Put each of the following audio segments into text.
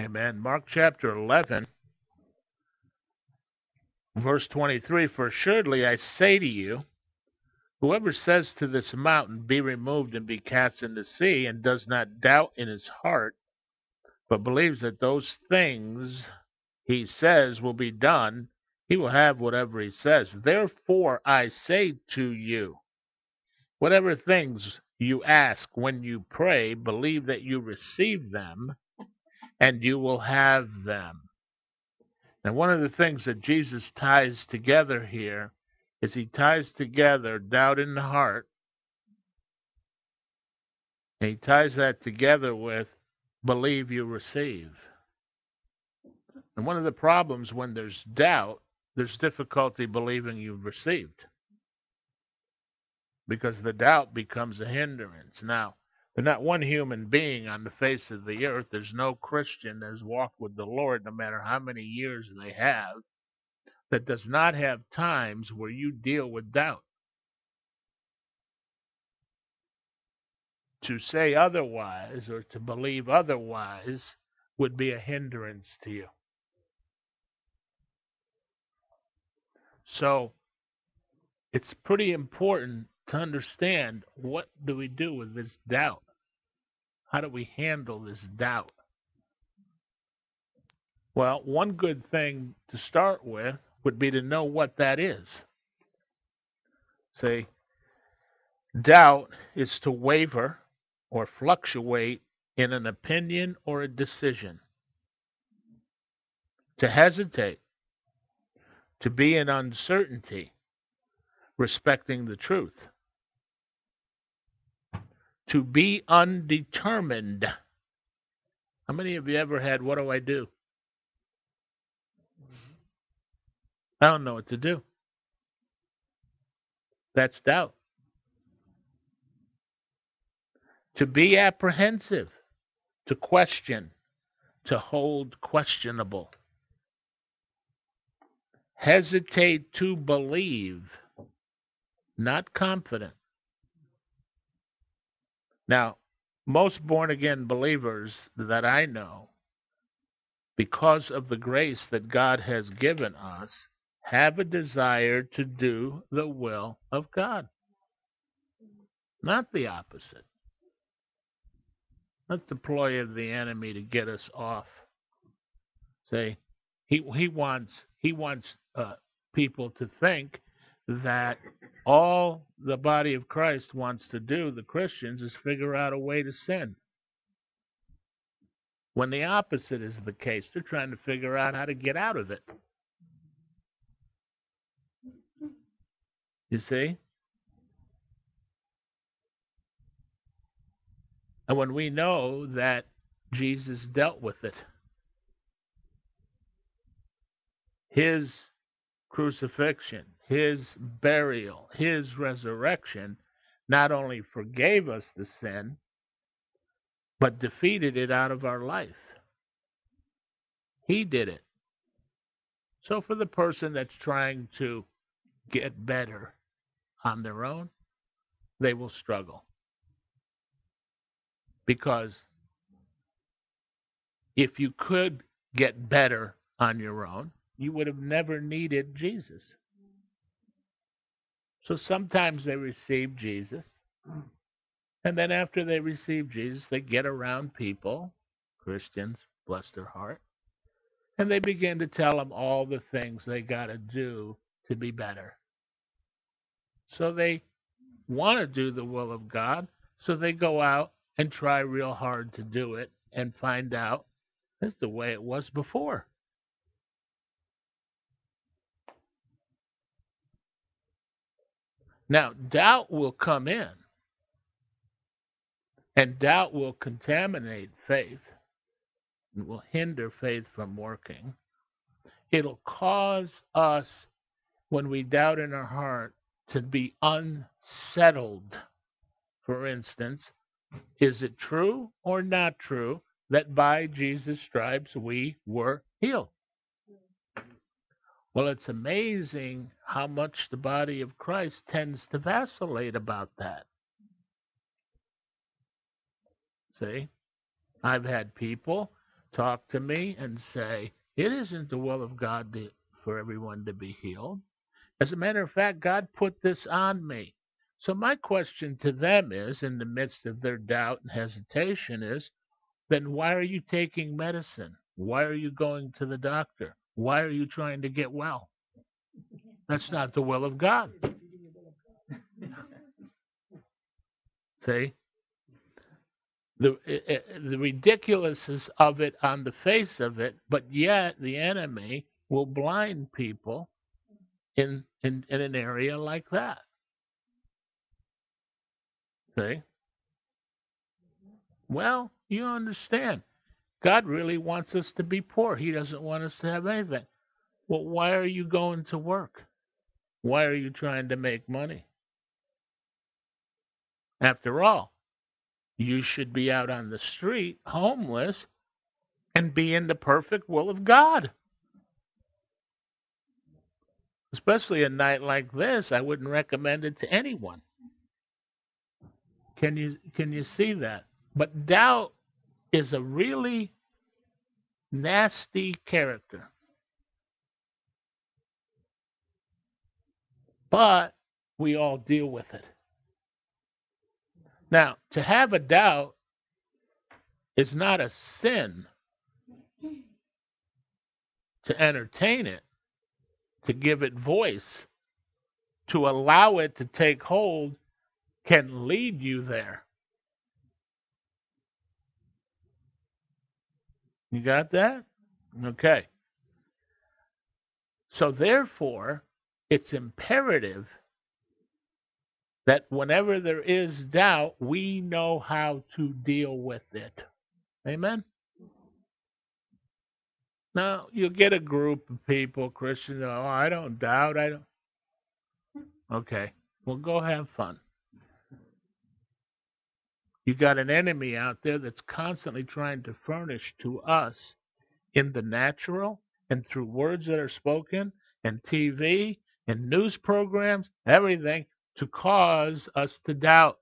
Amen. Mark chapter 11, verse 23 For assuredly I say to you, whoever says to this mountain, Be removed and be cast in the sea, and does not doubt in his heart, but believes that those things he says will be done, he will have whatever he says. Therefore I say to you, whatever things you ask when you pray, believe that you receive them and you will have them. Now, one of the things that Jesus ties together here is he ties together doubt in the heart. And he ties that together with believe you receive. And one of the problems when there's doubt, there's difficulty believing you've received. Because the doubt becomes a hindrance. Now, there's not one human being on the face of the earth, there's no Christian that's walked with the Lord, no matter how many years they have, that does not have times where you deal with doubt. To say otherwise or to believe otherwise would be a hindrance to you. So it's pretty important to understand what do we do with this doubt? How do we handle this doubt? Well, one good thing to start with would be to know what that is. Say, doubt is to waver or fluctuate in an opinion or a decision, to hesitate, to be in uncertainty respecting the truth to be undetermined. How many of you ever had, what do I do? I don't know what to do. That's doubt. To be apprehensive, to question, to hold questionable. Hesitate to believe, not confident. Now, most born again believers that I know, because of the grace that God has given us, have a desire to do the will of God. Not the opposite. That's the ploy of the enemy to get us off. Say, he he wants he wants uh, people to think that all the body of Christ wants to do, the Christians, is figure out a way to sin. When the opposite is the case, they're trying to figure out how to get out of it. You see? And when we know that Jesus dealt with it, his crucifixion, his burial, his resurrection, not only forgave us the sin, but defeated it out of our life. He did it. So, for the person that's trying to get better on their own, they will struggle. Because if you could get better on your own, you would have never needed Jesus. So sometimes they receive Jesus, hmm. and then after they receive Jesus, they get around people, Christians, bless their heart, and they begin to tell them all the things they got to do to be better. So they want to do the will of God, so they go out and try real hard to do it and find out that's the way it was before. Now, doubt will come in, and doubt will contaminate faith, and will hinder faith from working. It'll cause us, when we doubt in our heart, to be unsettled. For instance, is it true or not true that by Jesus' stripes we were healed? Well, it's amazing how much the body of Christ tends to vacillate about that. See? I've had people talk to me and say, it isn't the will of God to, for everyone to be healed. As a matter of fact, God put this on me. So my question to them is, in the midst of their doubt and hesitation, is, then why are you taking medicine? Why are you going to the doctor? Why are you trying to get well? That's not the will of God. See? The, the ridiculousness of it on the face of it, but yet the enemy will blind people in, in, in an area like that. See? Well, you understand. God really wants us to be poor. He doesn't want us to have anything. Well, why are you going to work? Why are you trying to make money? After all, you should be out on the street, homeless, and be in the perfect will of God. Especially a night like this, I wouldn't recommend it to anyone. Can you can you see that? But doubt is a really nasty character. But we all deal with it. Now, to have a doubt is not a sin. To entertain it, to give it voice, to allow it to take hold, can lead you there. You got that? Okay. So, therefore, it's imperative that whenever there is doubt, we know how to deal with it. Amen? Now, you'll get a group of people, Christians, oh, I don't doubt. I don't. Okay. Well, go have fun. You got an enemy out there that's constantly trying to furnish to us in the natural and through words that are spoken and TV and news programs, everything to cause us to doubt.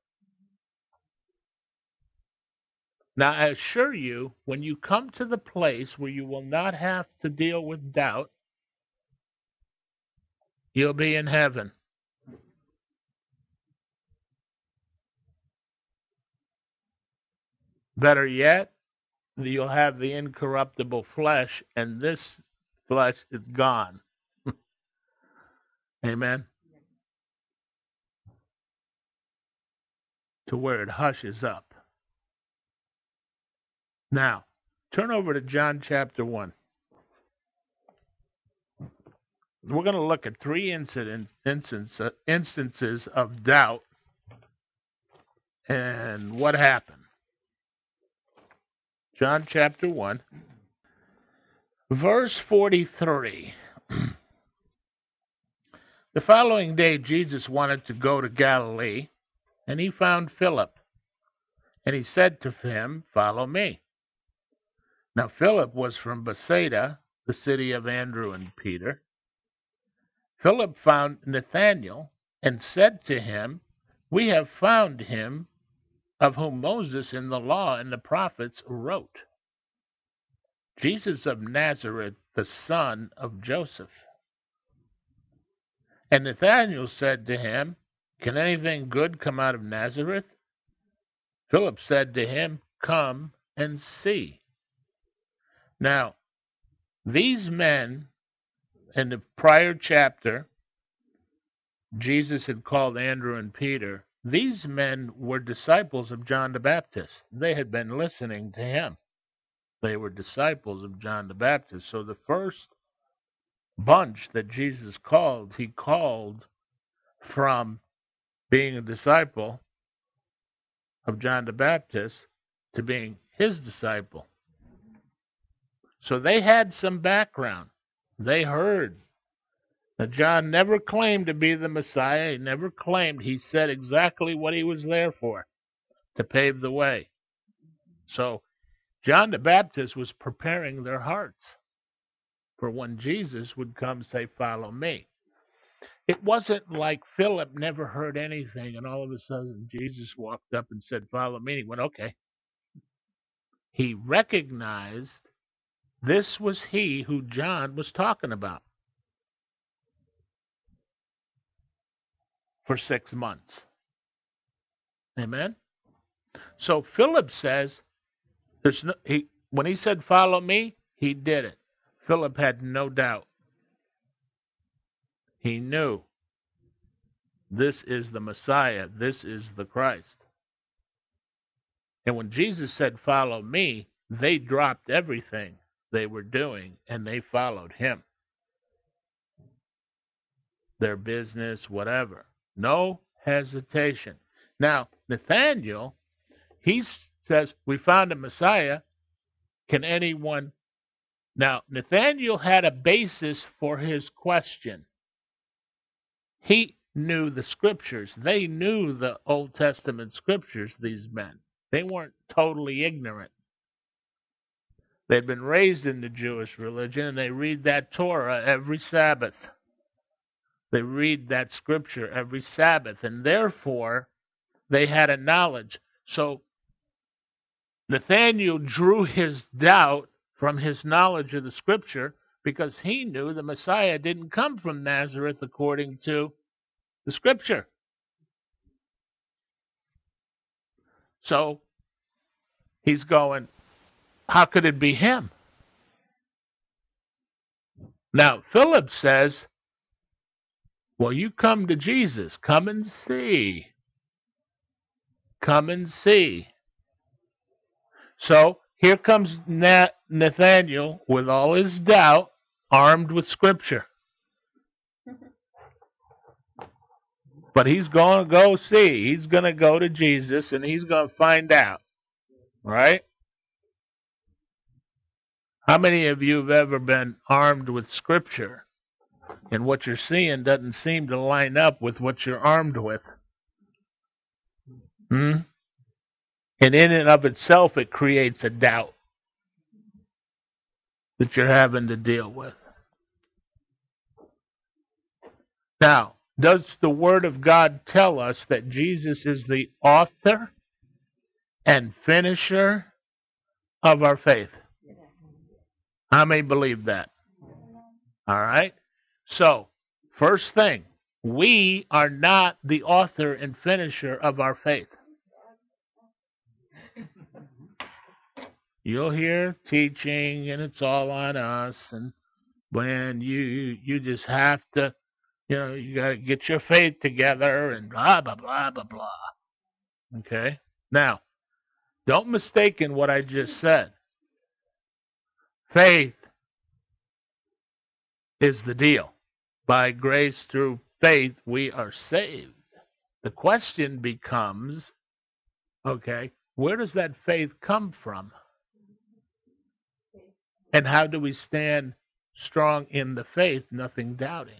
Now, I assure you, when you come to the place where you will not have to deal with doubt, you'll be in heaven. Better yet, you'll have the incorruptible flesh, and this flesh is gone. Amen. To where it hushes up. Now, turn over to John chapter 1. We're going to look at three instance, uh, instances of doubt and what happened. John chapter 1, verse 43. the following day, Jesus wanted to go to Galilee, and he found Philip. And he said to him, Follow me. Now, Philip was from Bethsaida, the city of Andrew and Peter. Philip found Nathanael and said to him, We have found him of whom Moses in the law and the prophets wrote. Jesus of Nazareth, the son of Joseph. And Nathanael said to him, Can anything good come out of Nazareth? Philip said to him, Come and see. Now, these men in the prior chapter, Jesus had called Andrew and Peter these men were disciples of John the Baptist. They had been listening to him. They were disciples of John the Baptist. So the first bunch that Jesus called, he called from being a disciple of John the Baptist to being his disciple. So they had some background. They heard now, John never claimed to be the Messiah. He never claimed. He said exactly what he was there for to pave the way. So, John the Baptist was preparing their hearts for when Jesus would come say, Follow me. It wasn't like Philip never heard anything, and all of a sudden Jesus walked up and said, Follow me. He went, Okay. He recognized This was he who John was talking about for six months. Amen? So Philip says, there's no, he, when he said, Follow me, he did it. Philip had no doubt. He knew this is the Messiah, this is the Christ. And when Jesus said, Follow me, they dropped everything they were doing and they followed him. Their business, whatever. No hesitation. Now, Nathanael, he says, We found a Messiah. Can anyone. Now, Nathanael had a basis for his question. He knew the scriptures. They knew the Old Testament scriptures, these men. They weren't totally ignorant. They'd been raised in the Jewish religion and they read that Torah every Sabbath. They read that scripture every Sabbath, and therefore they had a knowledge. So Nathanael drew his doubt from his knowledge of the scripture because he knew the Messiah didn't come from Nazareth according to the scripture. So he's going, how could it be him? Now, Philip says, well, you come to Jesus. Come and see. Come and see. So here comes Nathanael with all his doubt, armed with Scripture. But he's going to go see. He's going to go to Jesus and he's going to find out. Right? How many of you have ever been armed with Scripture and what you're seeing doesn't seem to line up with what you're armed with? Hmm? And in and of itself, it creates a doubt that you're having to deal with. Now, does the Word of God tell us that Jesus is the author and finisher of our faith? How many believe that? All right. So, first thing, we are not the author and finisher of our faith. You'll hear teaching and it's all on us and when you you just have to you know, you gotta get your faith together and blah blah blah blah blah. Okay? Now, don't mistake in what I just said. Faith is the deal. By grace through faith we are saved. The question becomes okay, where does that faith come from? And how do we stand strong in the faith, nothing doubting?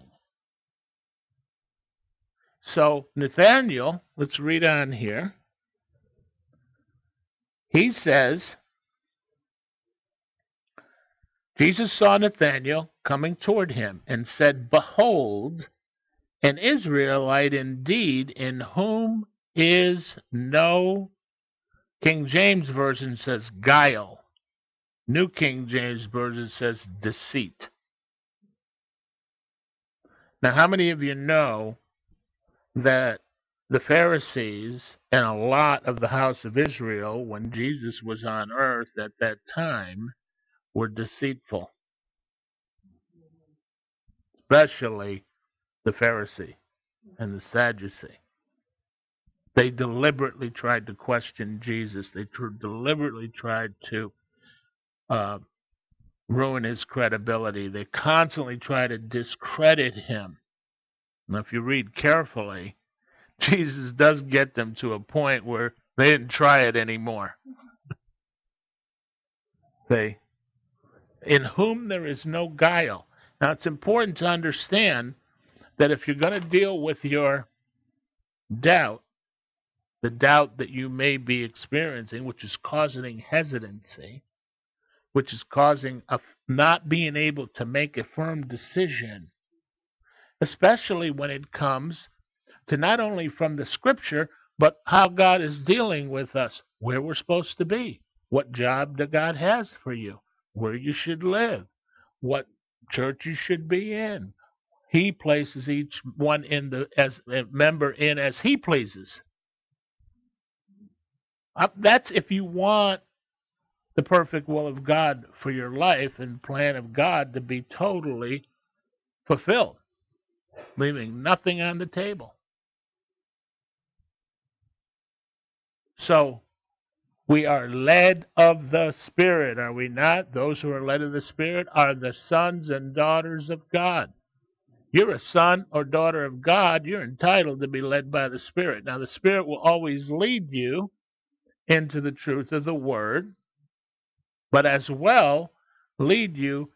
So, Nathanael, let's read on here. He says, Jesus saw Nathanael coming toward him and said, Behold, an Israelite indeed, in whom is no, King James Version says guile. New King James Version says deceit. Now, how many of you know that the Pharisees and a lot of the house of Israel, when Jesus was on earth at that time, were deceitful, especially the Pharisee and the Sadducee. They deliberately tried to question Jesus. They tr- deliberately tried to uh, ruin his credibility. They constantly try to discredit him. Now, if you read carefully, Jesus does get them to a point where they didn't try it anymore. they in whom there is no guile. Now, it's important to understand that if you're going to deal with your doubt, the doubt that you may be experiencing, which is causing hesitancy, which is causing a not being able to make a firm decision, especially when it comes to not only from the scripture, but how God is dealing with us, where we're supposed to be, what job that God has for you, where you should live, what church you should be in. He places each one in the as a member in as he pleases. That's if you want the perfect will of God for your life and plan of God to be totally fulfilled, leaving nothing on the table. So, we are led of the Spirit, are we not? Those who are led of the Spirit are the sons and daughters of God. You're a son or daughter of God, you're entitled to be led by the Spirit. Now, the Spirit will always lead you into the truth of the Word, but as well lead you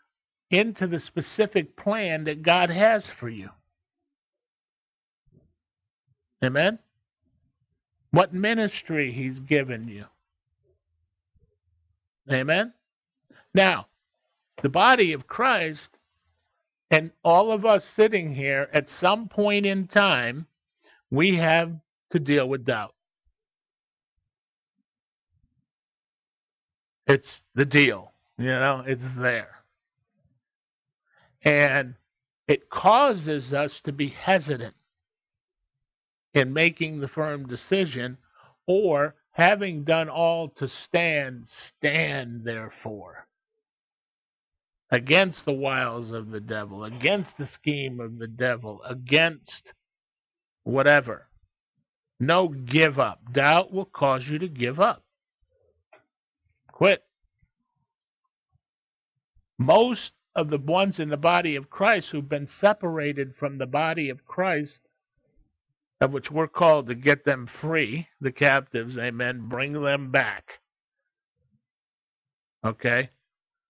into the specific plan that God has for you. Amen? What ministry He's given you. Amen? Now, the body of Christ and all of us sitting here at some point in time, we have to deal with doubt. It's the deal. You know, it's there. And it causes us to be hesitant in making the firm decision or having done all to stand, stand therefore against the wiles of the devil, against the scheme of the devil, against whatever. No give up. Doubt will cause you to give up. Quit. Most of the ones in the body of Christ who've been separated from the body of Christ, of which we're called to get them free, the captives, amen, bring them back. Okay?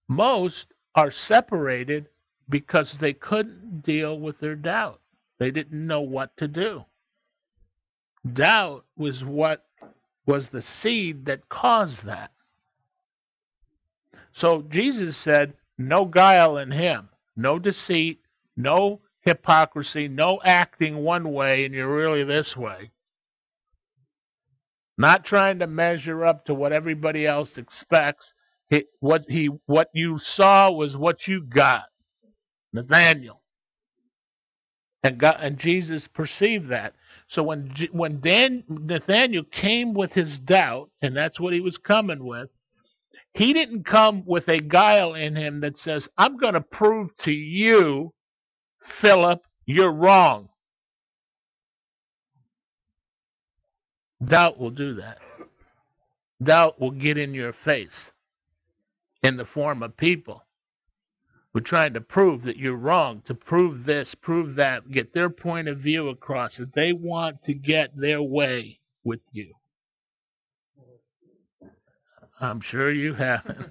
Most are separated because they couldn't deal with their doubt. They didn't know what to do. Doubt was what was the seed that caused that. So Jesus said, no guile in him, no deceit, no hypocrisy, no acting one way and you're really this way. Not trying to measure up to what everybody else expects. He, what he what you saw was what you got. Nathanael. And God, and Jesus perceived that. So when when Dan, Nathaniel came with his doubt, and that's what he was coming with, he didn't come with a guile in him that says, I'm going to prove to you, Philip, you're wrong. Doubt will do that. Doubt will get in your face in the form of people who are trying to prove that you're wrong, to prove this, prove that, get their point of view across, that they want to get their way with you. I'm sure you haven't.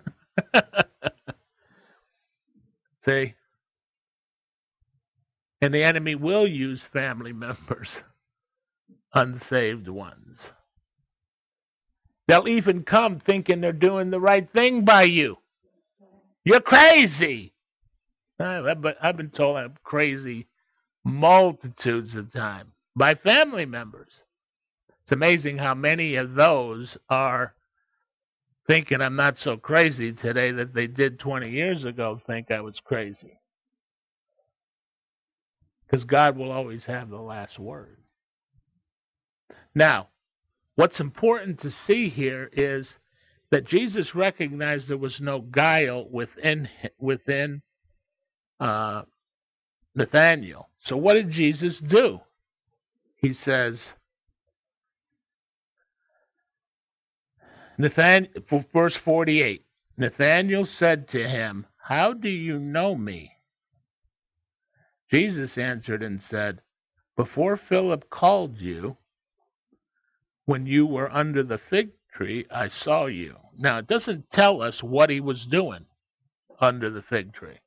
See? And the enemy will use family members, unsaved ones. They'll even come thinking they're doing the right thing by you. You're crazy. Uh, I've been told I'm crazy multitudes of times by family members. It's amazing how many of those are thinking I'm not so crazy today that they did 20 years ago think I was crazy. Because God will always have the last word. Now, what's important to see here is that Jesus recognized there was no guile within within uh, Nathanael. So what did Jesus do? He says, Nathan, verse 48 Nathanael said to him, How do you know me? Jesus answered and said, Before Philip called you, when you were under the fig tree, I saw you. Now, it doesn't tell us what he was doing under the fig tree,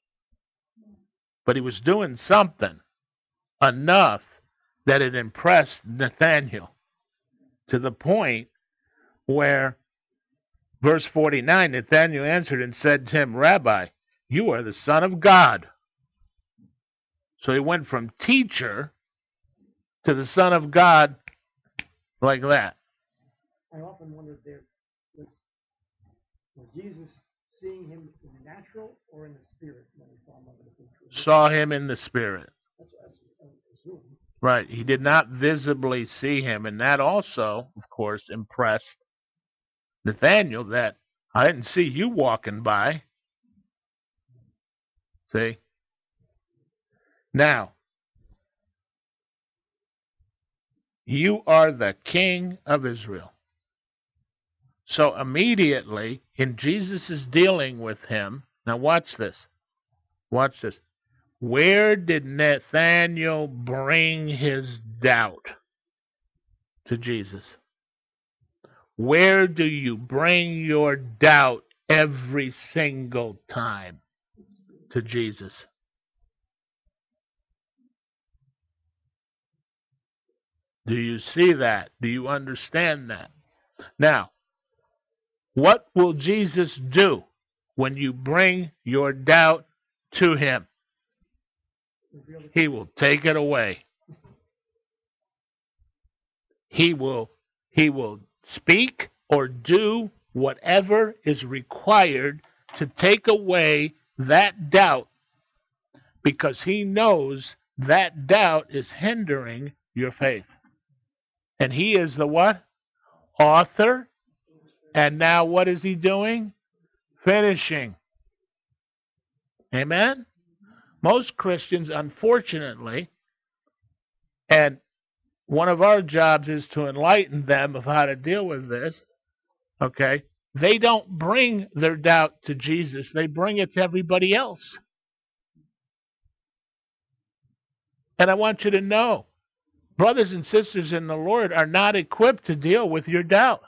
but he was doing something enough that it impressed Nathanael to the point where Verse 49 Nathanael answered and said to him, Rabbi, you are the Son of God. So he went from teacher to the Son of God like that. I often wondered there was, was Jesus seeing him in the natural or in the spirit when he saw him under the tree? Saw him in the spirit. That's what I assume. Right. He did not visibly see him. And that also, of course, impressed Nathanael that I didn't see you walking by. See? Now, you are the king of Israel. So immediately, in Jesus' dealing with him, now watch this. Watch this. Where did Nathanael bring his doubt to Jesus? Where do you bring your doubt every single time to Jesus? Do you see that? Do you understand that? Now, what will Jesus do when you bring your doubt to him? He will take it away. He will he will speak or do whatever is required to take away that doubt because he knows that doubt is hindering your faith. And he is the what? Author. And now what is he doing? Finishing. Amen? Most Christians, unfortunately, and one of our jobs is to enlighten them of how to deal with this, okay? They don't bring their doubt to Jesus, they bring it to everybody else. And I want you to know brothers and sisters in the Lord are not equipped to deal with your doubt.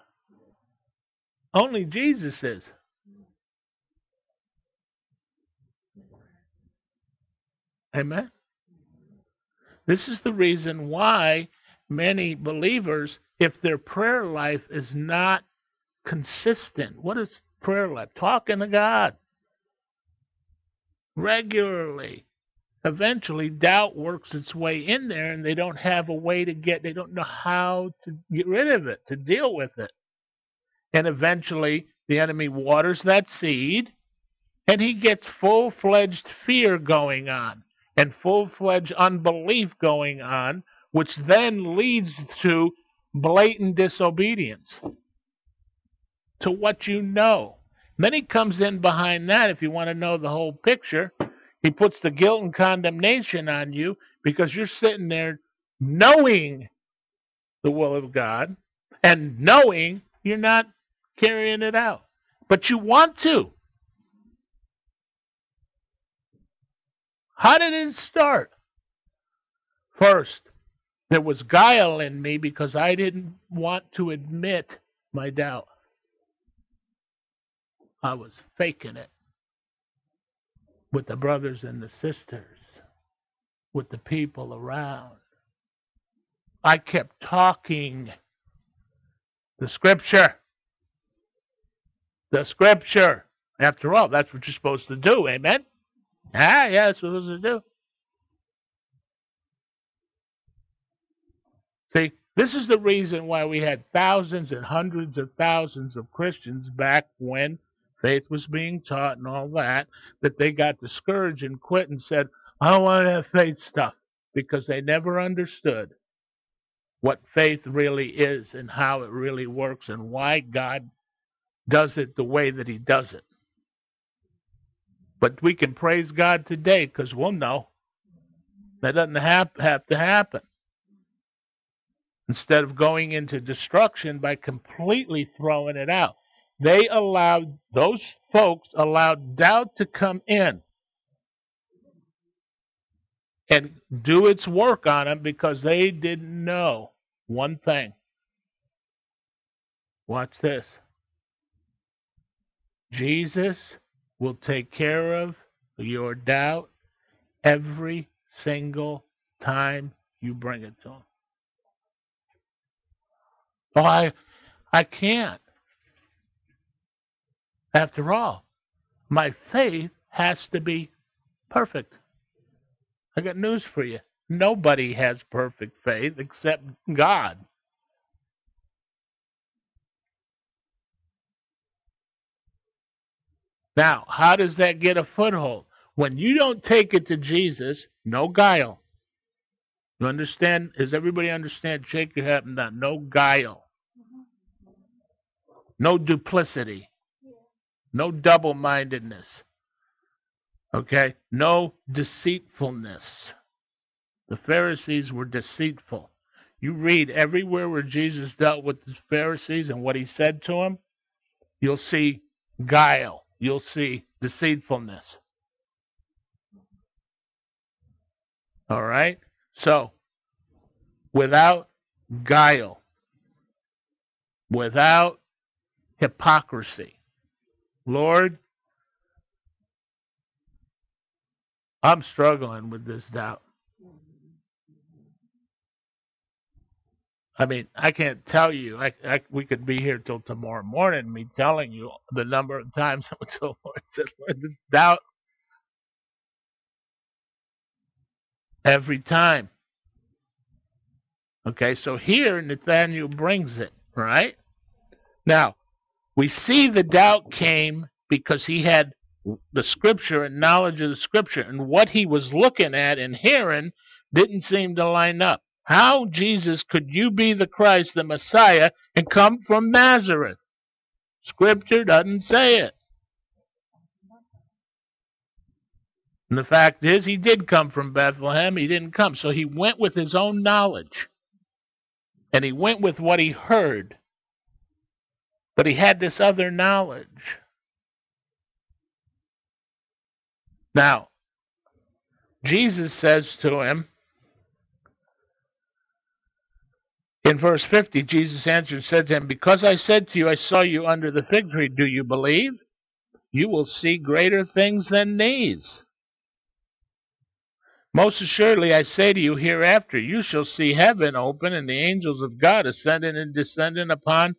Only Jesus is. Amen. This is the reason why many believers, if their prayer life is not consistent, what is prayer life? Talking to God regularly. Eventually, doubt works its way in there, and they don't have a way to get, they don't know how to get rid of it, to deal with it. And eventually, the enemy waters that seed, and he gets full fledged fear going on and full fledged unbelief going on, which then leads to blatant disobedience to what you know. Then he comes in behind that, if you want to know the whole picture, he puts the guilt and condemnation on you because you're sitting there knowing the will of God and knowing you're not carrying it out. But you want to. How did it start? First, there was guile in me because I didn't want to admit my doubt. I was faking it with the brothers and the sisters, with the people around. I kept talking the scripture. The scripture. After all, that's what you're supposed to do. Amen? Ah, yeah, that's what you're supposed to do. See, this is the reason why we had thousands and hundreds of thousands of Christians back when faith was being taught and all that, that they got discouraged and quit and said, I don't want to have faith stuff because they never understood what faith really is and how it really works and why God does it the way that He does it. But we can praise God today because we'll know that doesn't have, have to happen. Instead of going into destruction by completely throwing it out, they allowed, those folks allowed doubt to come in and do its work on them because they didn't know one thing. Watch this. Jesus will take care of your doubt every single time you bring it to him. Oh, I, I can't. After all, my faith has to be perfect. I got news for you. Nobody has perfect faith except God. Now, how does that get a foothold? When you don't take it to Jesus, no guile. You understand? Does everybody understand? Shake your head and. No guile. No duplicity. No double mindedness. Okay? No deceitfulness. The Pharisees were deceitful. You read everywhere where Jesus dealt with the Pharisees and what he said to them, you'll see guile. You'll see deceitfulness. All right? So, without guile, without hypocrisy, Lord, I'm struggling with this doubt. I mean, I can't tell you. I, I, we could be here till tomorrow morning, me telling you the number of times I the Lord said, Lord, this doubt every time. Okay, so here Nathanael brings it, right? Now, we see the doubt came because he had the scripture and knowledge of the scripture, and what he was looking at and hearing didn't seem to line up. How, Jesus, could you be the Christ, the Messiah, and come from Nazareth? Scripture doesn't say it. And the fact is, he did come from Bethlehem. He didn't come. So he went with his own knowledge. And he went with what he heard. But he had this other knowledge. Now, Jesus says to him, in verse 50, Jesus answered and said to him, Because I said to you, I saw you under the fig tree, do you believe? You will see greater things than these. Most assuredly, I say to you, hereafter you shall see heaven open and the angels of God ascending and descending upon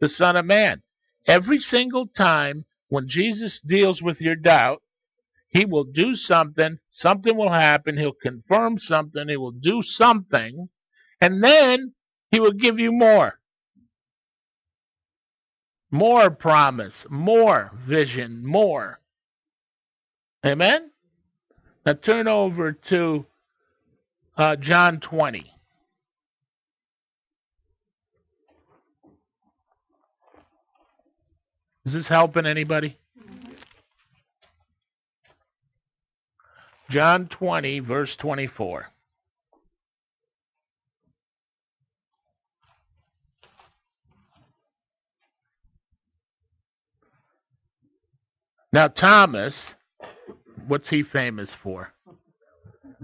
the Son of Man. Every single time when Jesus deals with your doubt, he will do something, something will happen, he'll confirm something, he will do something, and then he will give you more. More promise, more vision, more. Amen? Now turn over to uh, John 20. Is this helping anybody? John 20, verse 24. Now, Thomas what's he famous for?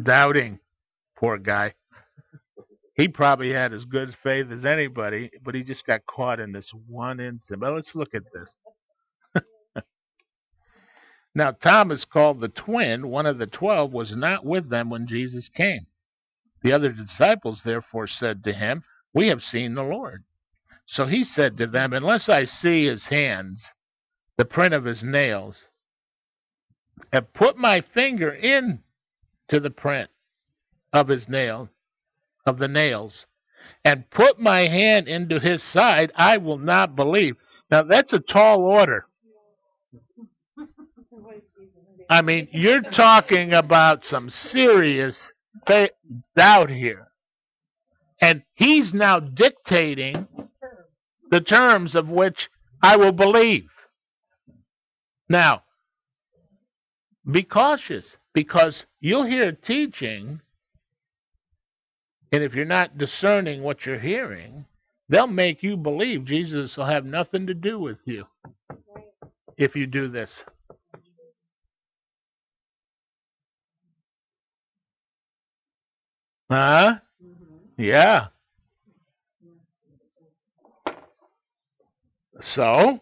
Doubting. Poor guy. He probably had as good faith as anybody, but he just got caught in this one incident. But let's look at this. Now, Thomas, called the twin, one of the twelve, was not with them when Jesus came. The other disciples therefore said to him, We have seen the Lord. So he said to them, Unless I see his hands, the print of his nails, and put my finger in to the print of his nail, of the nails, and put my hand into his side, I will not believe. Now that's a tall order. I mean, you're talking about some serious doubt here. And he's now dictating the terms of which I will believe. Now, be cautious because you'll hear teaching, and if you're not discerning what you're hearing, they'll make you believe Jesus will have nothing to do with you if you do this. Huh? Yeah. So,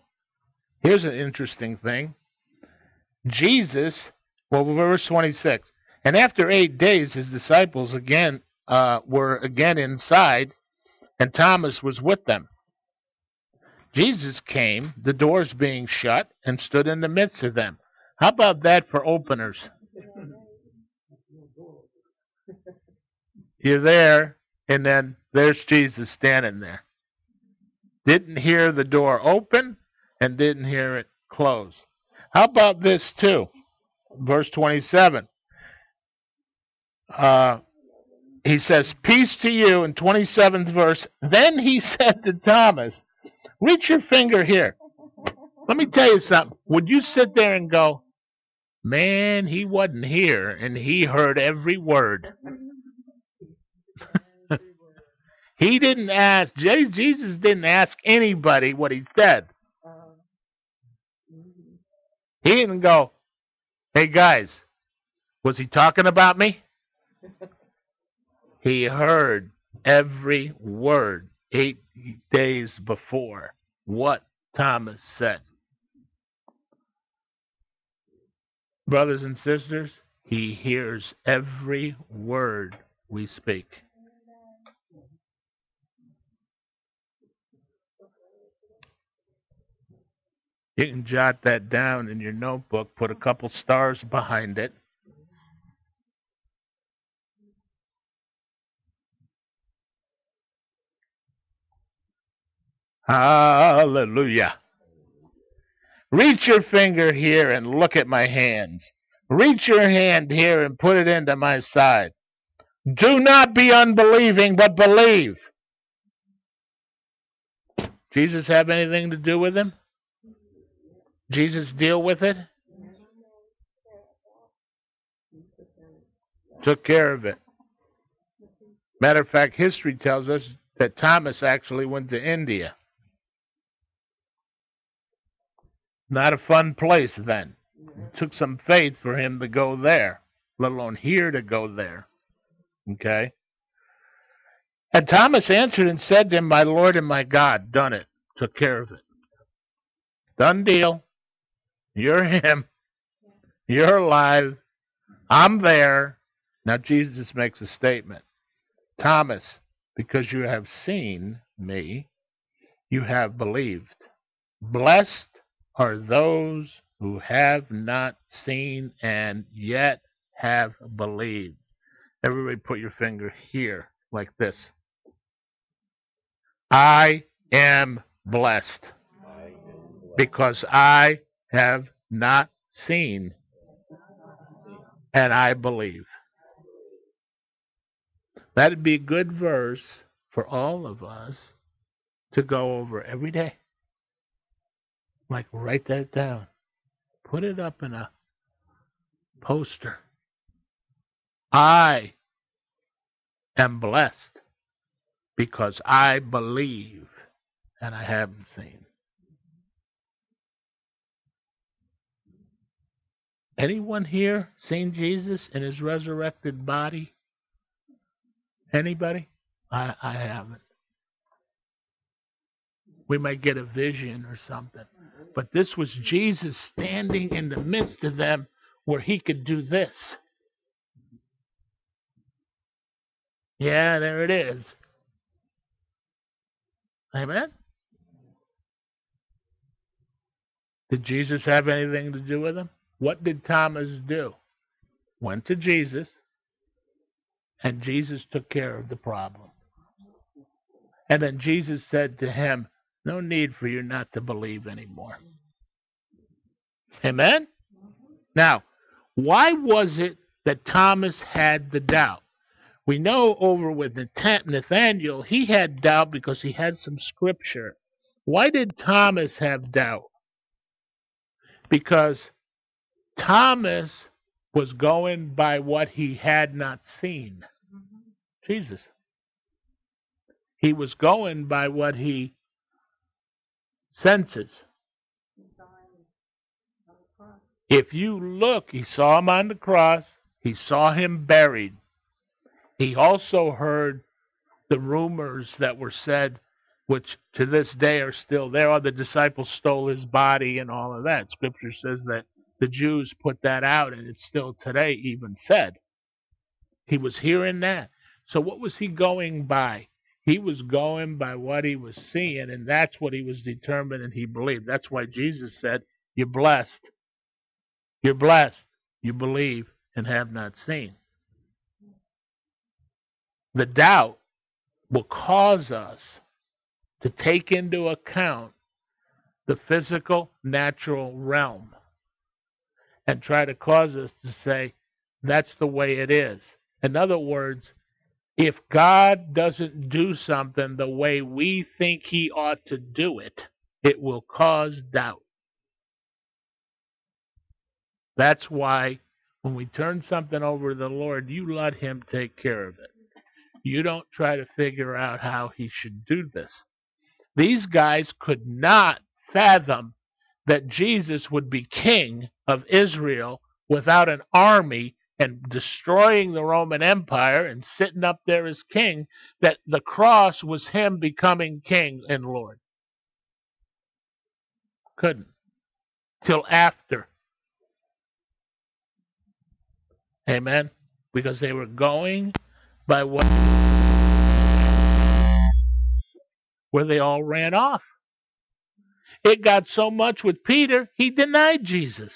here's an interesting thing. Jesus, well, verse 26. And after eight days, his disciples again uh, were again inside, and Thomas was with them. Jesus came, the doors being shut, and stood in the midst of them. How about that for openers? You're there, and then there's Jesus standing there. Didn't hear the door open and didn't hear it close. How about this too? Verse 27. Uh, he says, Peace to you in 27th verse. Then he said to Thomas, Reach your finger here. Let me tell you something. Would you sit there and go, Man, he wasn't here and he heard every word? He didn't ask, Jesus didn't ask anybody what he said. He didn't go, Hey guys, was he talking about me? He heard every word eight days before what Thomas said. Brothers and sisters, he hears every word we speak. You can jot that down in your notebook, put a couple stars behind it. Hallelujah. Reach your finger here and look at my hands. Reach your hand here and put it into my side. Do not be unbelieving, but believe. Jesus have anything to do with him? Jesus deal with it? Took care of it. Matter of fact, history tells us that Thomas actually went to India. Not a fun place then. It took some faith for him to go there, let alone here to go there. Okay? And Thomas answered and said to him, My Lord and my God, done it, took care of it. Done deal. You're him. You're alive. I'm there. Now Jesus makes a statement. Thomas, because you have seen me, you have believed. Blessed are those who have not seen and yet have believed. Everybody put your finger here like this. I am blessed because I have not seen, and I believe. That'd be a good verse for all of us to go over every day. Like, write that down. Put it up in a poster. I am blessed because I believe and I haven't seen. Anyone here seen Jesus in his resurrected body? Anybody? I, I haven't. We might get a vision or something. But this was Jesus standing in the midst of them where he could do this. Yeah, there it is. Amen? Did Jesus have anything to do with him? What did Thomas do? Went to Jesus, and Jesus took care of the problem. And then Jesus said to him, No need for you not to believe anymore. Amen? Now, why was it that Thomas had the doubt? We know over with Nathanael, he had doubt because he had some scripture. Why did Thomas have doubt? Because Thomas was going by what he had not seen. Jesus. He was going by what he senses. If you look, he saw him on the cross, he saw him buried. He also heard the rumors that were said, which to this day are still there. Oh, the disciples stole his body and all of that. Scripture says that the Jews put that out, and it's still today even said. He was hearing that. So what was he going by? He was going by what he was seeing, and that's what he was determined and he believed. That's why Jesus said, You're blessed you're blessed. You believe and have not seen. The doubt will cause us to take into account the physical, natural realm. and try to cause us to say, that's the way it is. In other words, if God doesn't do something the way we think he ought to do it, it will cause doubt. That's why when we turn something over to the Lord, you let him take care of it. You don't try to figure out how he should do this. These guys could not fathom that Jesus would be king of Israel without an army and destroying the Roman Empire and sitting up there as king, that the cross was him becoming king and Lord. Couldn't. Till after. Amen. Because they were going by what where they all ran off. It got so much with Peter, he denied Jesus.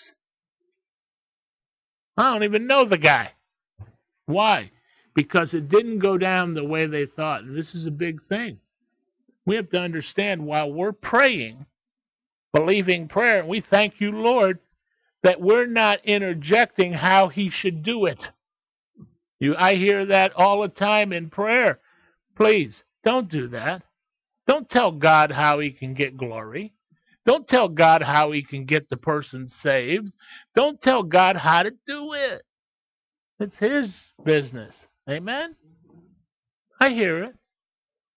I don't even know the guy. Why? Because it didn't go down the way they thought. And this is a big thing. We have to understand while we're praying, believing prayer, and we thank you, Lord, that we're not interjecting how he should do it. You, I hear that all the time in prayer. Please, don't do that. Don't tell God how he can get glory. Don't tell God how he can get the person saved. Don't tell God how to do it. It's his business. Amen? I hear it.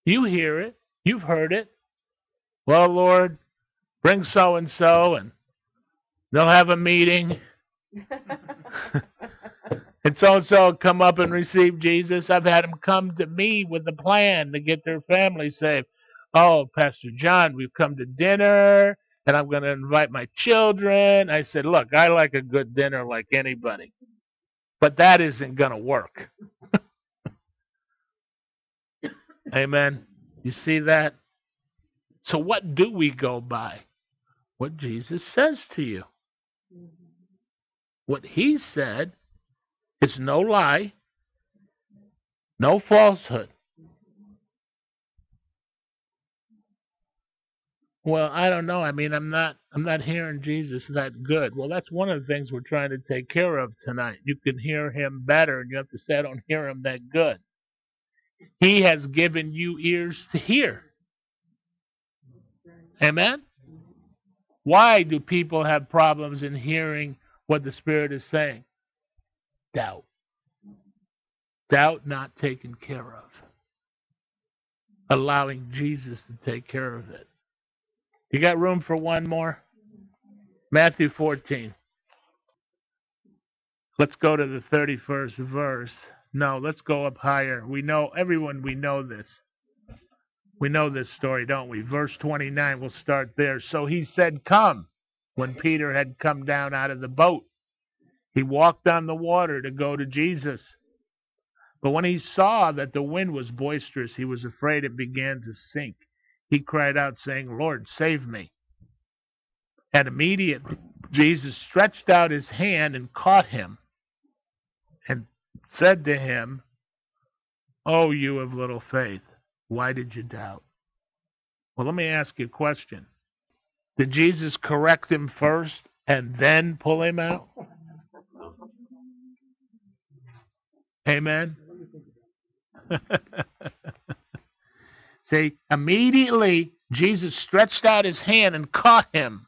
You hear it. You've heard it. Well, Lord, bring so and so, and they'll have a meeting. and so and so come up and receive Jesus. I've had them come to me with a plan to get their family saved. Oh, Pastor John, we've come to dinner and I'm going to invite my children. I said, Look, I like a good dinner like anybody, but that isn't going to work. Amen. You see that? So, what do we go by? What Jesus says to you. What he said is no lie, no falsehood. Well, I don't know. I mean, I'm not I'm not hearing Jesus that good. Well, that's one of the things we're trying to take care of tonight. You can hear him better and you have to say I don't hear him that good. He has given you ears to hear. Amen. Why do people have problems in hearing what the Spirit is saying? Doubt. Doubt not taken care of. Allowing Jesus to take care of it. You got room for one more? Matthew 14. Let's go to the 31st verse. No, let's go up higher. We know, everyone, we know this. We know this story, don't we? Verse 29, we'll start there. So he said, Come, when Peter had come down out of the boat. He walked on the water to go to Jesus. But when he saw that the wind was boisterous, he was afraid it began to sink he cried out, saying, Lord, save me. And immediately Jesus stretched out his hand and caught him and said to him, Oh, you of little faith, why did you doubt? Well, let me ask you a question. Did Jesus correct him first and then pull him out? Amen. See, immediately Jesus stretched out his hand and caught him.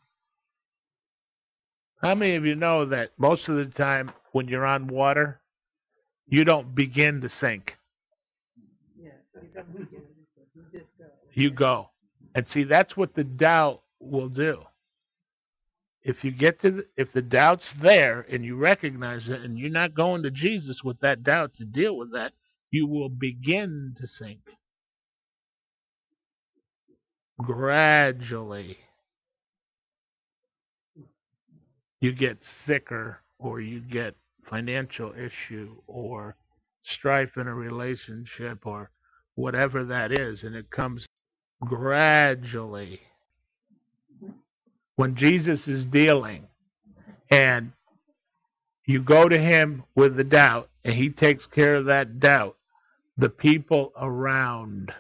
How many of you know that most of the time when you're on water, you don't begin to sink? You go. And see, that's what the doubt will do. If you get to the, if the doubt's there and you recognize it and you're not going to Jesus with that doubt to deal with that, you will begin to sink. Gradually. You get sicker or you get financial issue or strife in a relationship or whatever that is and it comes gradually when Jesus is dealing and you go to him with the doubt and he takes care of that doubt the people around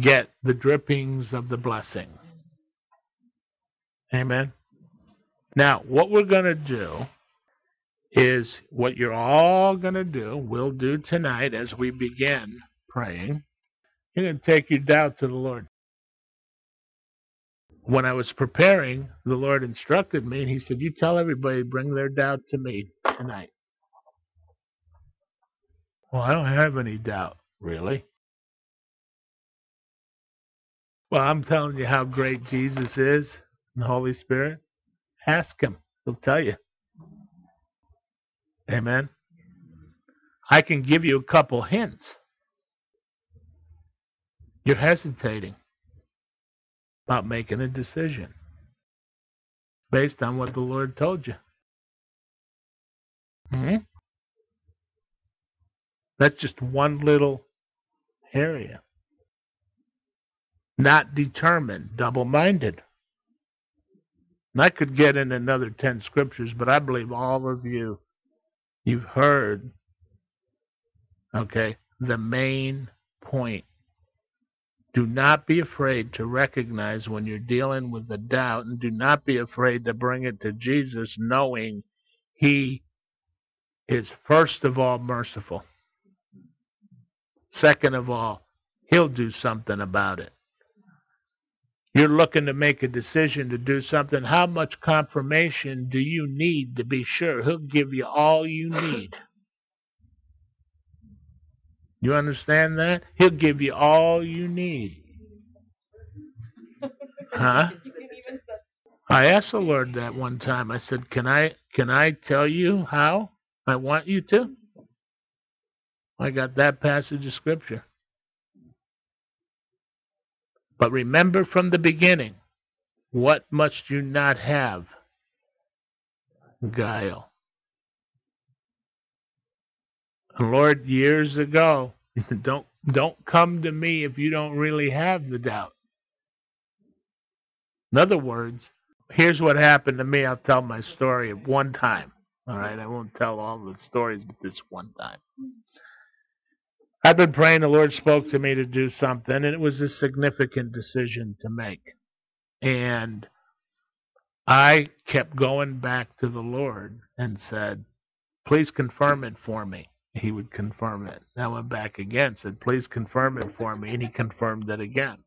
get the drippings of the blessing. Amen. Now, what we're going to do is what you're all going to do, we'll do tonight as we begin praying. You're going to take your doubt to the Lord. When I was preparing, the Lord instructed me, and He said, You tell everybody, bring their doubt to me tonight. Well, I don't have any doubt, really. Well, I'm telling you how great Jesus is, and the Holy Spirit. Ask Him, He'll tell you. Amen. I can give you a couple hints. You're hesitating about making a decision based on what the Lord told you. hmm That's just one little area. Not determined, double minded. I could get in another 10 scriptures, but I believe all of you, you've heard, okay, the main point. Do not be afraid to recognize when you're dealing with the doubt, and do not be afraid to bring it to Jesus, knowing He is first of all merciful. Second of all, He'll do something about it. You're looking to make a decision to do something. How much confirmation do you need to be sure? He'll give you all you need. You understand that? He'll give you all you need. Huh? I asked the Lord that one time. I said, "Can I can I tell you how I want you to?" I got that passage of scripture. But remember from the beginning, what must you not have? Guile. And Lord, years ago, don't don't come to me if you don't really have the doubt. In other words, here's what happened to me. I'll tell my story at one time. All right, I won't tell all the stories, but this one time. I've been praying. The Lord spoke to me to do something, and it was a significant decision to make. And I kept going back to the Lord and said, Please confirm it for me. He would confirm it. I went back again, said, Please confirm it for me. And he confirmed it again.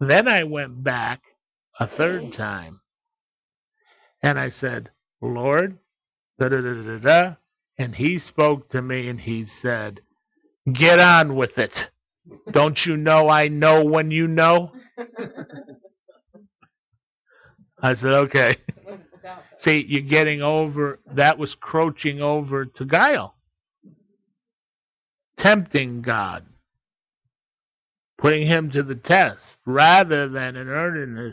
Then I went back a third time and I said, Lord, da da da da da. And he spoke to me and he said, Get on with it. Don't you know I know when you know? I said, okay. See, you're getting over, that was crouching over to guile. Tempting God. Putting him to the test rather than an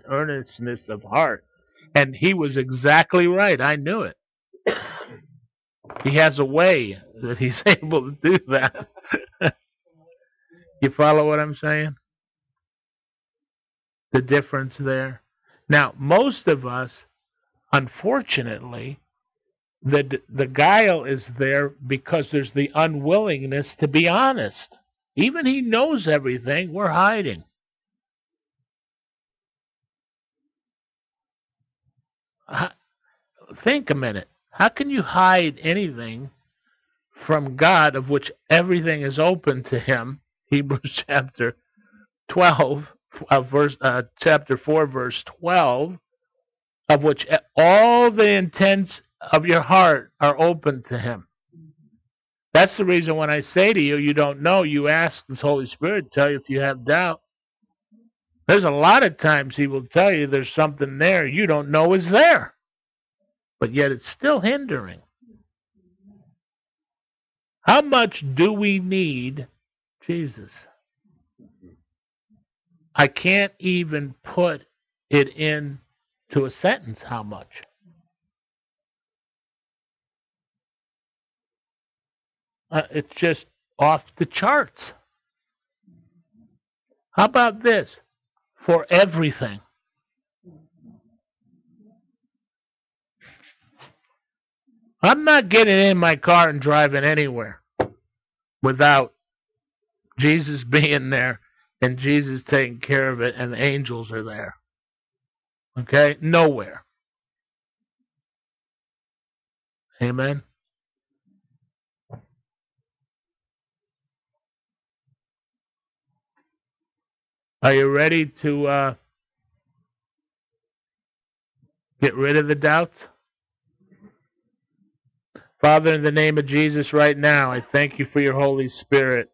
earnestness of heart. And he was exactly right. I knew it. He has a way that he's able to do that. you follow what I'm saying? The difference there. Now, most of us, unfortunately, the the guile is there because there's the unwillingness to be honest. Even he knows everything, we're hiding. Think a minute. How can you hide anything from God of which everything is open to him? Hebrews chapter 12, uh, verse, uh, chapter 4, verse 12, of which all the intents of your heart are open to him. That's the reason when I say to you, you don't know, you ask the Holy Spirit to tell you if you have doubt. There's a lot of times he will tell you there's something there you don't know is there but yet it's still hindering. How much do we need Jesus? I can't even put it into a sentence how much. Uh, it's just off the charts. How about this? For everything. I'm not getting in my car and driving anywhere without Jesus being there and Jesus taking care of it and the angels are there. Okay? Nowhere. Amen. Are you ready to uh, get rid of the doubts? Father, in the name of Jesus, right now, I thank you for your Holy Spirit.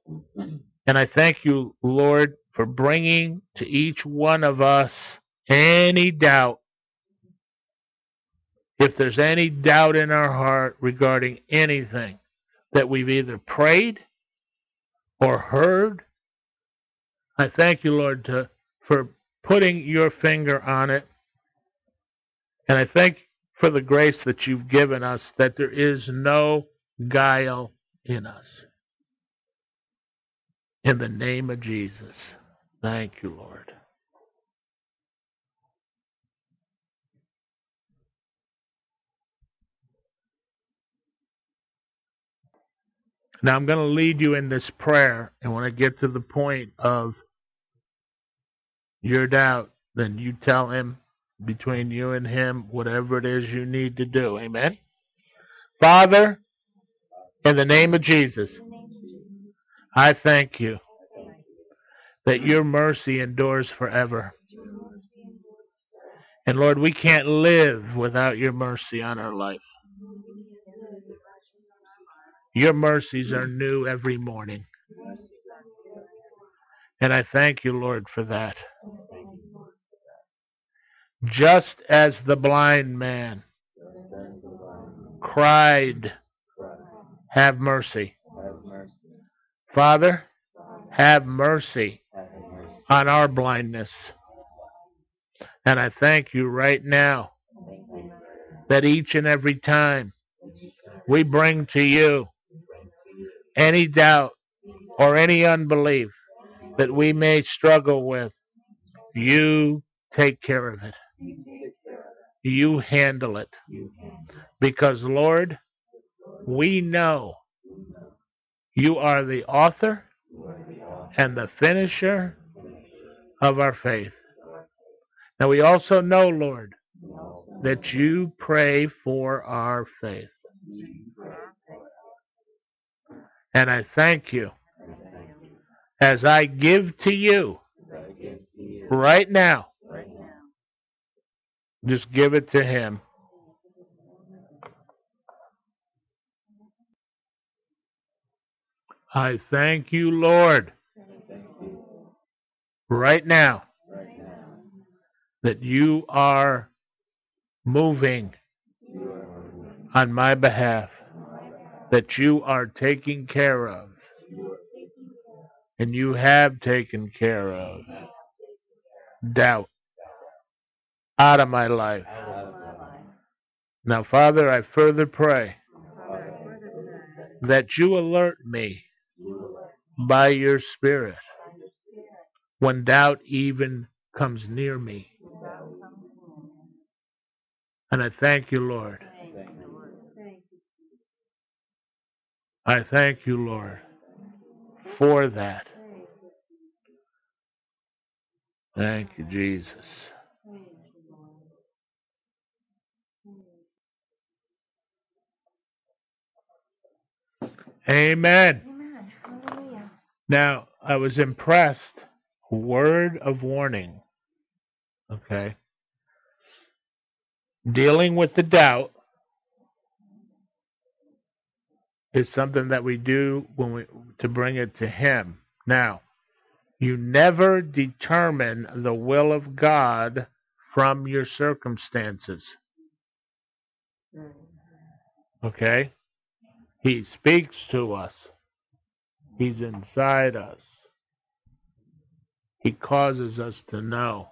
And I thank you, Lord, for bringing to each one of us any doubt. If there's any doubt in our heart regarding anything that we've either prayed or heard, I thank you, Lord, to, for putting your finger on it. And I thank for the grace that you've given us that there is no guile in us. In the name of Jesus. Thank you, Lord. Now I'm going to lead you in this prayer, and when I get to the point of your doubt, then you tell him between you and him whatever it is you need to do. Amen. Father, in the name of Jesus, I thank you that your mercy endures forever. And Lord, we can't live without your mercy on our life. Your mercies are new every morning. And I thank you, Lord, for that. Just as the blind man cried, Have mercy. Father, have mercy on our blindness. And I thank you right now that each and every time we bring to you any doubt or any unbelief that we may struggle with, you take care of it. You handle it. Because, Lord, we know you are the author and the finisher of our faith. Now, we also know, Lord, that you pray for our faith. And I thank you as I give to you right now just give it to Him. I thank you, Lord, right now that you are moving on my behalf, that you are taking care of, and you have taken care of doubt out of my life. Now, Father, I further pray that you alert me by your Spirit when doubt even comes near me. And I thank you, Lord. I thank you, Lord, for that. Thank you, Jesus. Amen. Amen. Now, I was impressed. Word of warning. Okay. Dealing with the doubt is something that we do when we to bring it to him. Now, you never determine the will of God from your circumstances. Okay? He speaks to us. He's inside us. He causes us to know.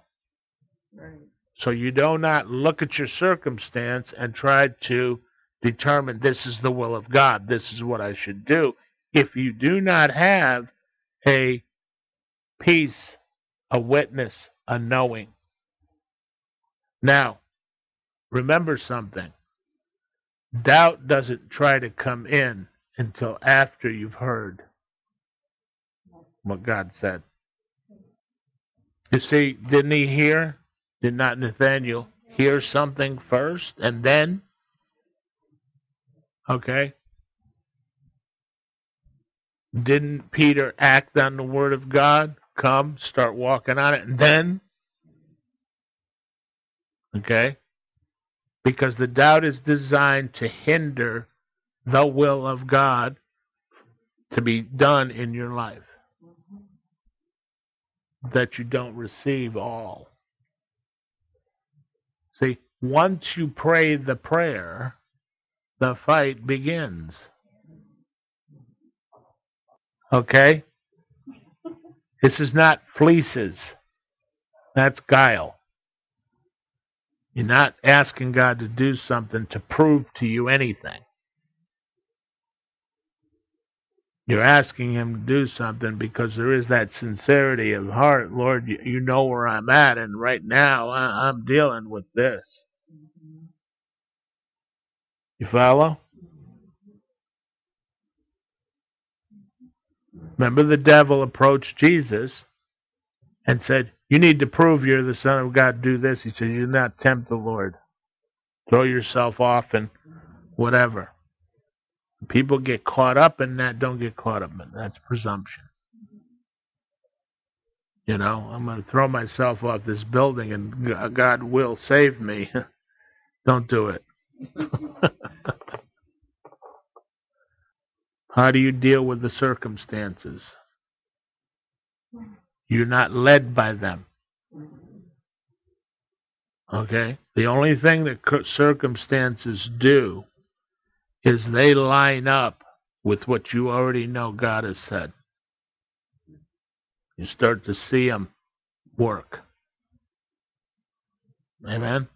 Right. So you do not look at your circumstance and try to determine this is the will of God, this is what I should do. If you do not have a peace, a witness, a knowing. Now, remember something. Doubt doesn't try to come in until after you've heard what God said. You see, didn't he hear? Did not Nathanael hear something first and then Okay? Didn't Peter act on the word of God? Come, start walking on it, and then? Okay? Because the doubt is designed to hinder the will of God to be done in your life. That you don't receive all. See, once you pray the prayer, the fight begins. Okay? This is not fleeces. That's guile. You're not asking God to do something to prove to you anything. You're asking Him to do something because there is that sincerity of heart. Lord, you know where I'm at, and right now I'm dealing with this. You follow? Remember, the devil approached Jesus and said, You need to prove you're the Son of God. Do this. He said, You do not tempt the Lord. Throw yourself off and whatever. People get caught up in that, don't get caught up in that. That's presumption. You know, I'm going to throw myself off this building and God will save me. don't do it. How do you deal with the circumstances? You're not led by them. Okay? The only thing that circumstances do is they line up with what you already know God has said. You start to see them work. Amen?